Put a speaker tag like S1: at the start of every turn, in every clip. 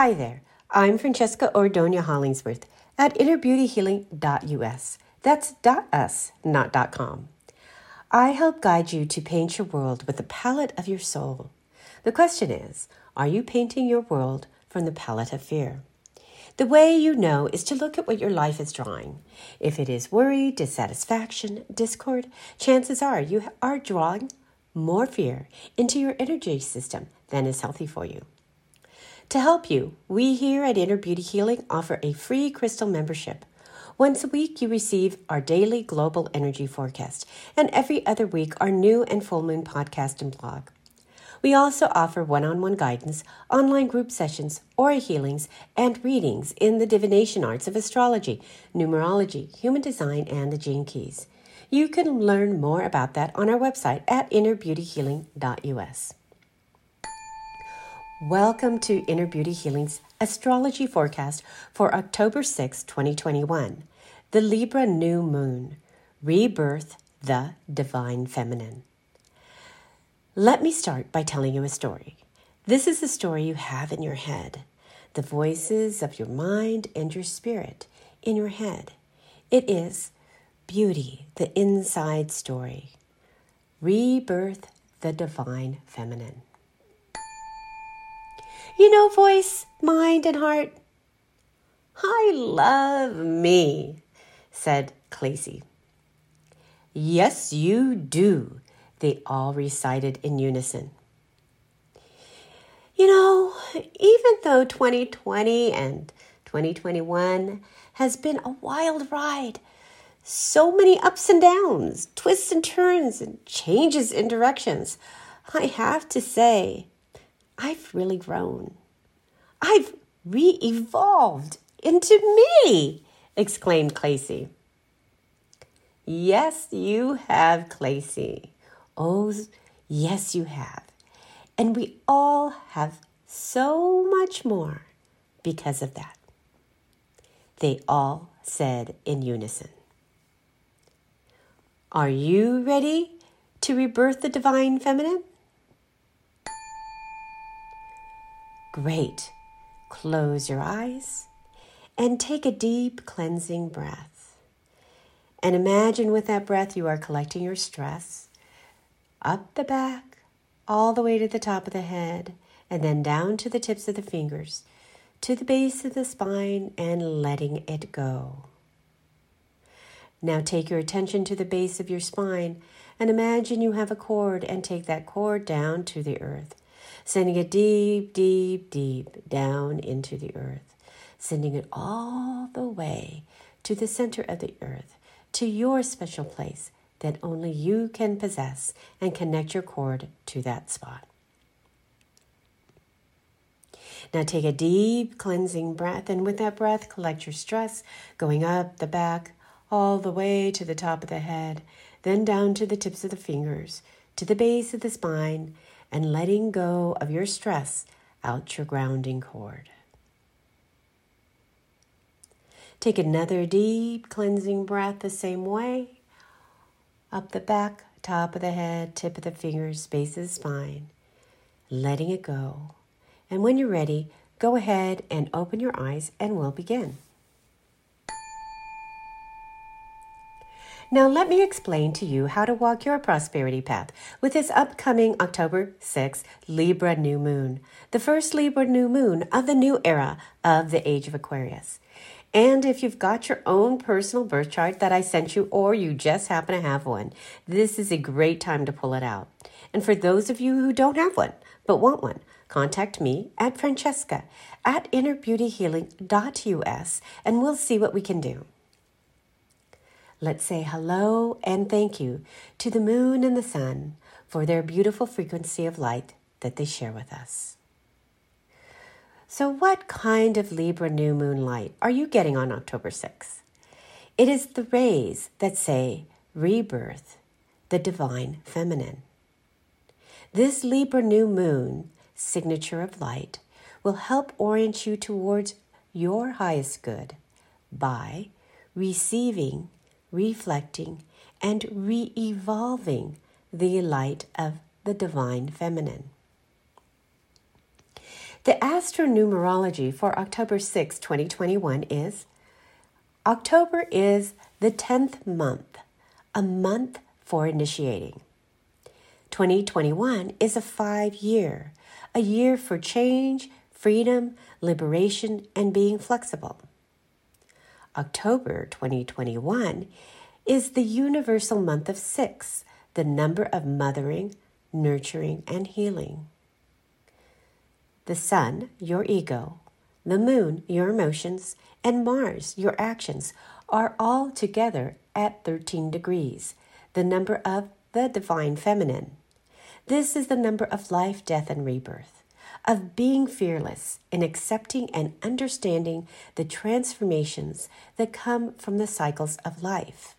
S1: Hi there. I'm Francesca Ordonia Hollingsworth at innerbeautyhealing.us. That's .us, not .com. I help guide you to paint your world with the palette of your soul. The question is, are you painting your world from the palette of fear? The way you know is to look at what your life is drawing. If it is worry, dissatisfaction, discord, chances are you are drawing more fear into your energy system than is healthy for you. To help you, we here at Inner Beauty Healing offer a free crystal membership. Once a week, you receive our daily global energy forecast, and every other week, our new and full moon podcast and blog. We also offer one on one guidance, online group sessions, aura healings, and readings in the divination arts of astrology, numerology, human design, and the gene keys. You can learn more about that on our website at innerbeautyhealing.us. Welcome to Inner Beauty Healing's astrology forecast for October 6, 2021, the Libra new moon, rebirth the divine feminine. Let me start by telling you a story. This is the story you have in your head, the voices of your mind and your spirit in your head. It is beauty, the inside story. Rebirth the divine feminine. You know, voice, mind, and heart. I love me, said Clacy. Yes, you do, they all recited in unison. You know, even though 2020 and 2021 has been a wild ride, so many ups and downs, twists and turns, and changes in directions, I have to say, I've really grown. I've re evolved into me, exclaimed Clacy. Yes, you have, Clacy. Oh, yes, you have. And we all have so much more because of that. They all said in unison. Are you ready to rebirth the divine feminine? Great. Close your eyes and take a deep cleansing breath. And imagine with that breath you are collecting your stress up the back, all the way to the top of the head, and then down to the tips of the fingers, to the base of the spine, and letting it go. Now take your attention to the base of your spine and imagine you have a cord and take that cord down to the earth sending it deep, deep, deep down into the earth, sending it all the way to the center of the earth, to your special place that only you can possess and connect your cord to that spot. Now take a deep cleansing breath, and with that breath, collect your stress going up the back, all the way to the top of the head, then down to the tips of the fingers, to the base of the spine, and letting go of your stress out your grounding cord. Take another deep cleansing breath the same way. Up the back, top of the head, tip of the fingers, base of the spine, letting it go. And when you're ready, go ahead and open your eyes and we'll begin. Now, let me explain to you how to walk your prosperity path with this upcoming October 6th Libra new moon, the first Libra new moon of the new era of the age of Aquarius. And if you've got your own personal birth chart that I sent you, or you just happen to have one, this is a great time to pull it out. And for those of you who don't have one but want one, contact me at Francesca at innerbeautyhealing.us and we'll see what we can do. Let's say hello and thank you to the moon and the sun for their beautiful frequency of light that they share with us. So, what kind of Libra new moon light are you getting on October 6th? It is the rays that say rebirth, the divine feminine. This Libra new moon signature of light will help orient you towards your highest good by receiving reflecting, and re evolving the light of the divine feminine. The astronumerology for October 6, 2021 is October is the 10th month, a month for initiating. 2021 is a five year, a year for change, freedom, liberation, and being flexible. October 2021 is the universal month of six, the number of mothering, nurturing, and healing. The sun, your ego, the moon, your emotions, and Mars, your actions, are all together at 13 degrees, the number of the divine feminine. This is the number of life, death, and rebirth, of being fearless in accepting and understanding the transformations that come from the cycles of life.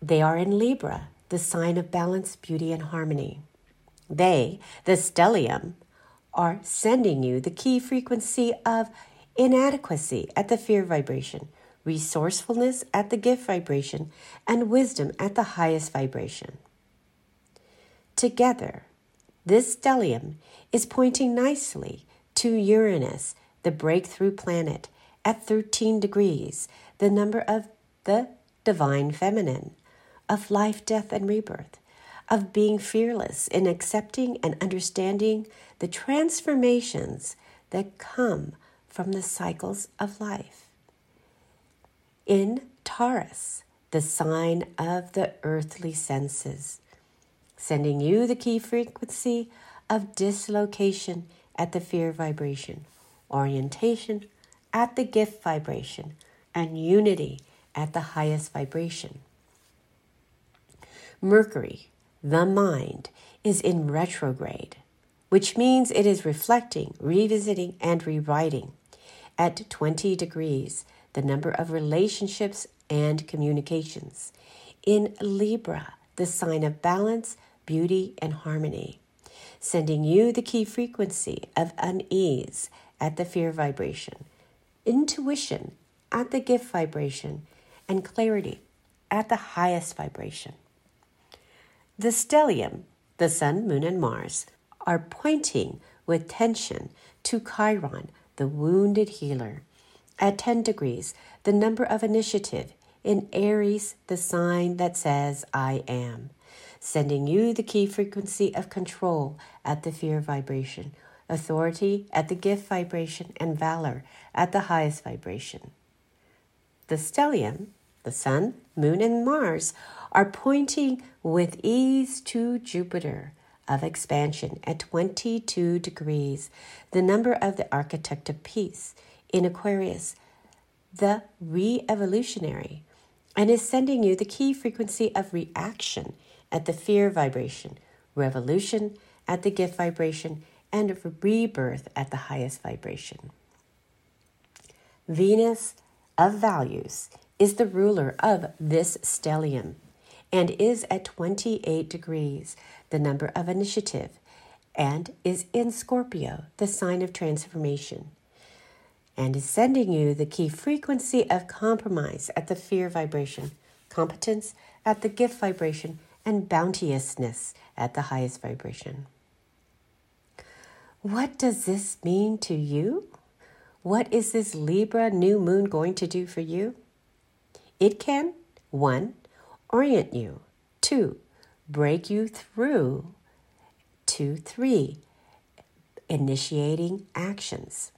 S1: They are in Libra, the sign of balance, beauty, and harmony. They, the stellium, are sending you the key frequency of inadequacy at the fear vibration, resourcefulness at the gift vibration, and wisdom at the highest vibration. Together, this stellium is pointing nicely to Uranus, the breakthrough planet, at 13 degrees, the number of the divine feminine, of life, death, and rebirth, of being fearless in accepting and understanding the transformations that come from the cycles of life. In Taurus, the sign of the earthly senses, sending you the key frequency of dislocation at the fear vibration, orientation at the gift vibration, and unity at the highest vibration. Mercury, the mind, is in retrograde, which means it is reflecting, revisiting, and rewriting at 20 degrees, the number of relationships and communications. In Libra, the sign of balance, beauty, and harmony, sending you the key frequency of unease at the fear vibration, intuition at the gift vibration, and clarity at the highest vibration. The stellium, the sun, moon, and Mars, are pointing with tension to Chiron, the wounded healer. At 10 degrees, the number of initiative. In Aries, the sign that says, I am. Sending you the key frequency of control at the fear vibration, authority at the gift vibration, and valor at the highest vibration. The stellium, the sun, moon, and Mars are pointing with ease to Jupiter of expansion at 22 degrees, the number of the architect of peace in Aquarius, the re evolutionary, and is sending you the key frequency of reaction at the fear vibration, revolution at the gift vibration, and rebirth at the highest vibration. Venus of values is the ruler of this stellium and is at 28 degrees, the number of initiative, and is in Scorpio, the sign of transformation, and is sending you the key frequency of compromise at the fear vibration, competence at the gift vibration, and bounteousness at the highest vibration. What does this mean to you? What is this Libra new moon going to do for you? It can, one, orient you. Two, break you through. Two, three, initiating actions.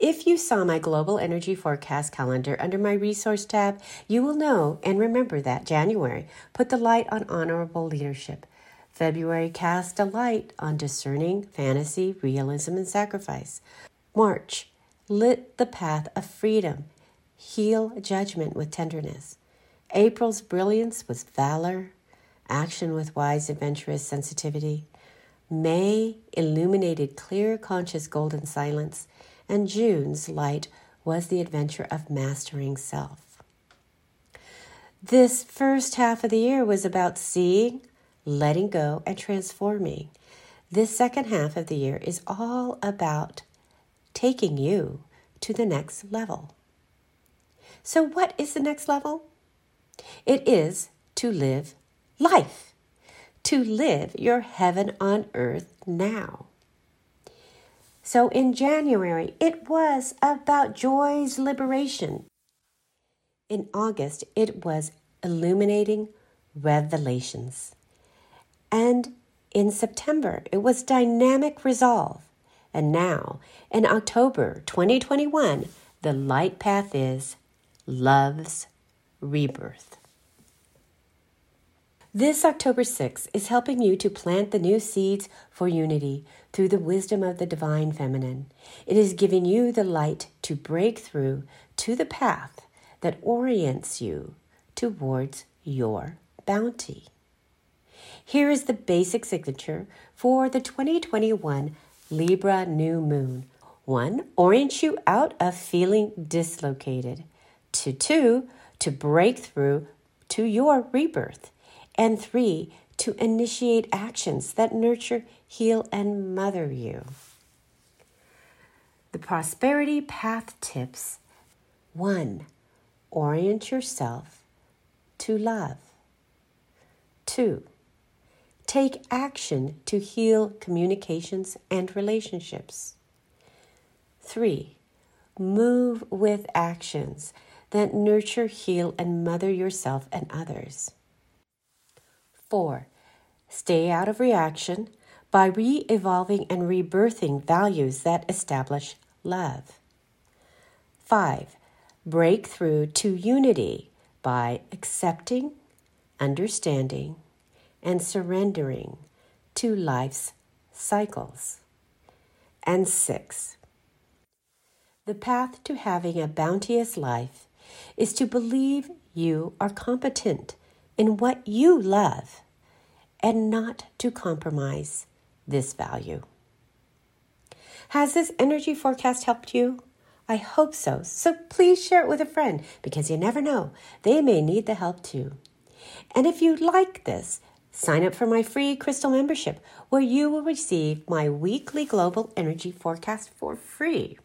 S1: If you saw my global energy forecast calendar under my resource tab, you will know and remember that January put the light on honorable leadership. February cast a light on discerning fantasy, realism, and sacrifice. March lit the path of freedom, heal judgment with tenderness. April's brilliance was valor, action with wise, adventurous sensitivity. May illuminated clear, conscious golden silence, and June's light was the adventure of mastering self. This first half of the year was about seeing, letting go, and transforming. This second half of the year is all about taking you to the next level. So, what is the next level? It is to live life, to live your heaven on earth now. So in January, it was about joy's liberation. In August, it was illuminating revelations. And in September, it was dynamic resolve. And now, in October 2021, the light path is love's rebirth. This October 6th is helping you to plant the new seeds for unity through the wisdom of the divine feminine. It is giving you the light to break through to the path that orients you towards your bounty. Here is the basic signature for the 2021 Libra new moon. One, Orient you out of feeling dislocated. To two, to break through to your rebirth. And three, to initiate actions that nurture, heal, and mother you. The prosperity path tips one, orient yourself to love. Two, take action to heal communications and relationships. Three, move with actions that nurture, heal, and mother yourself and others. Four, stay out of reaction by re evolving and rebirthing values that establish love. Five, break through to unity by accepting, understanding, and surrendering to life's cycles. And six, the path to having a bounteous life is to believe you are competent in what you love and not to compromise this value. Has this energy forecast helped you? I hope so. So please share it with a friend because you never know, they may need the help too. And if you like this, sign up for my free crystal membership where you will receive my weekly global energy forecast for free.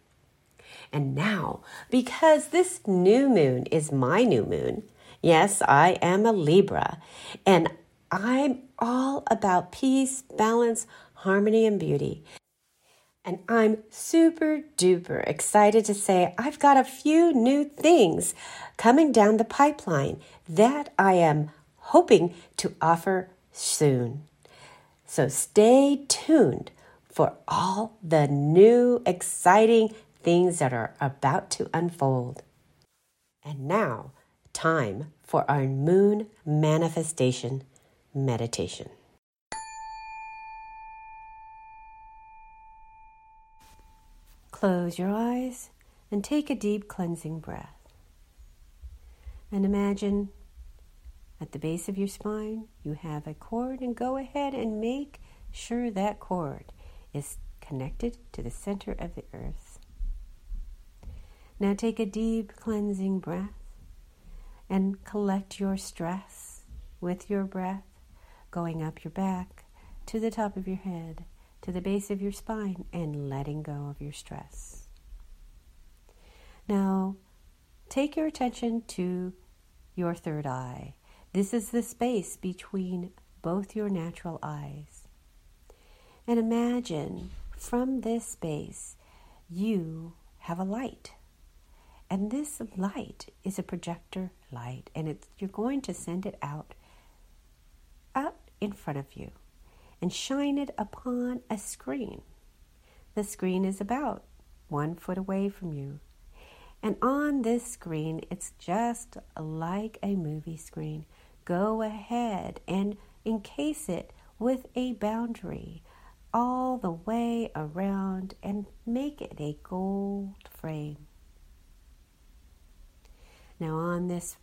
S1: And now, because this new moon is my new moon, yes, I am a Libra, and I'm all about peace, balance, harmony, and beauty. And I'm super duper excited to say I've got a few new things coming down the pipeline that I am hoping to offer soon. So stay tuned for all the new exciting things that are about to unfold. And now, time for our moon manifestation meditation. Close your eyes and take a deep cleansing breath. And imagine at the base of your spine you have a cord, and go ahead and make sure that cord is connected to the center of the earth. Now take a deep cleansing breath and collect your stress with your breath, going up your back to the top of your head, to the base of your spine, and letting go of your stress. Now take your attention to your third eye. This is the space between both your natural eyes. And imagine from this space you have a light and this light is a projector light, and it's, you're going to send it out, out in front of you, and shine it upon a screen. The screen is about one foot away from you. And on this screen, it's just like a movie screen. Go ahead and encase it with a boundary all the way around and make it a gold frame. Now, on this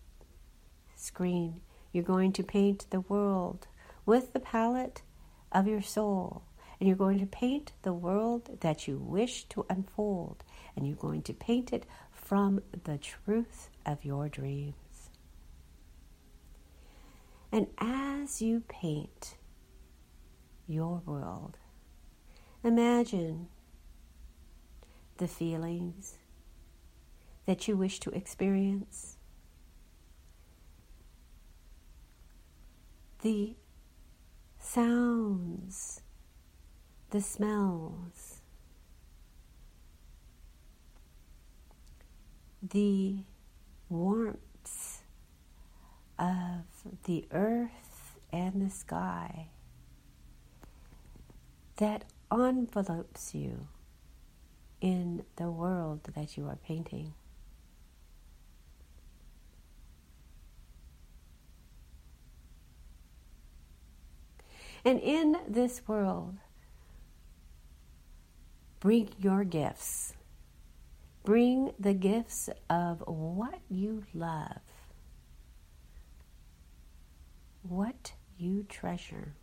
S1: screen, you're going to paint the world with the palette of your soul. And you're going to paint the world that you wish to unfold. And you're going to paint it from the truth of your dreams. And as you paint your world, imagine the feelings, that you wish to experience. the sounds, the smells, the warmth of the earth and the sky that envelopes you in the world that you are painting. And in this world, bring your gifts. Bring the gifts of what you love, what you treasure.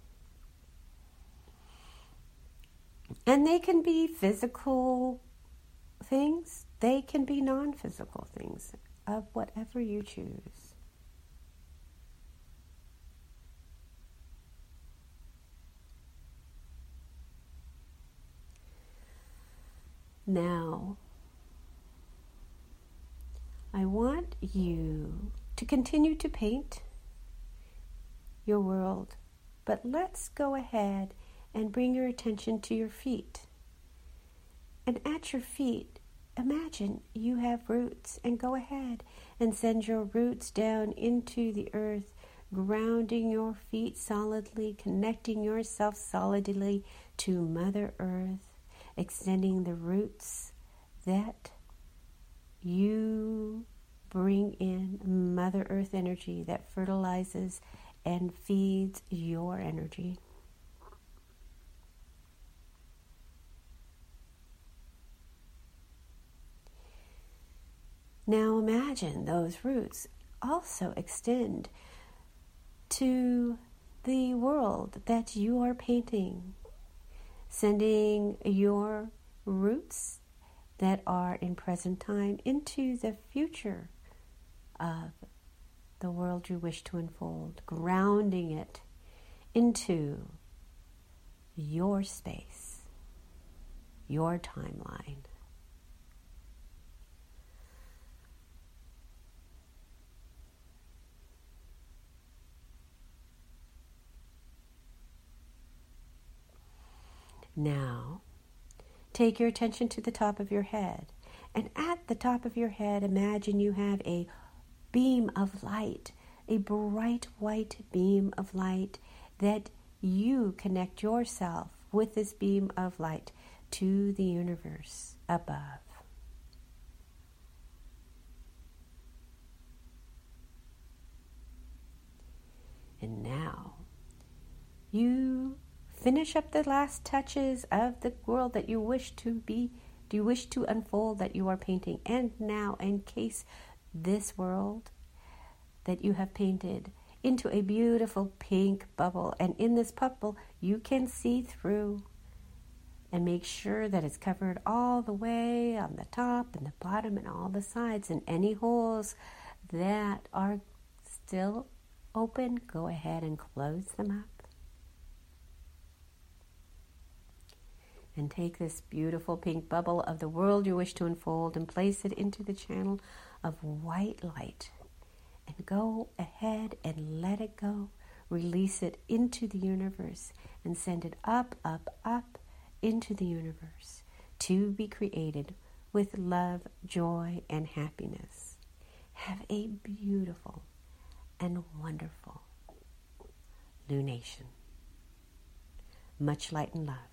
S1: And they can be physical things, they can be non physical things of whatever you choose. Now, I want you to continue to paint your world, but let's go ahead and bring your attention to your feet. And at your feet, imagine you have roots and go ahead and send your roots down into the earth, grounding your feet solidly, connecting yourself solidly to Mother Earth, extending the roots that you bring in Mother Earth energy that fertilizes and feeds your energy. Now imagine those roots also extend to the world that you are painting, sending your roots that are in present time into the future of the world you wish to unfold, grounding it into your space, your timeline. Now, take your attention to the top of your head. And at the top of your head, imagine you have a beam of light, a bright white beam of light that you connect yourself with this beam of light to the universe above. And now you Finish up the last touches of the world that you wish to be, do you wish to unfold that you are painting. And now encase this world that you have painted into a beautiful pink bubble. And in this bubble, you can see through and make sure that it's covered all the way on the top and the bottom and all the sides. And any holes that are still open, go ahead and close them up. And take this beautiful pink bubble of the world you wish to unfold and place it into the channel of white light. And go ahead and let it go. Release it into the universe and send it up, up, up into the universe to be created with love, joy, and happiness. Have a beautiful and wonderful lunation. Much light and love.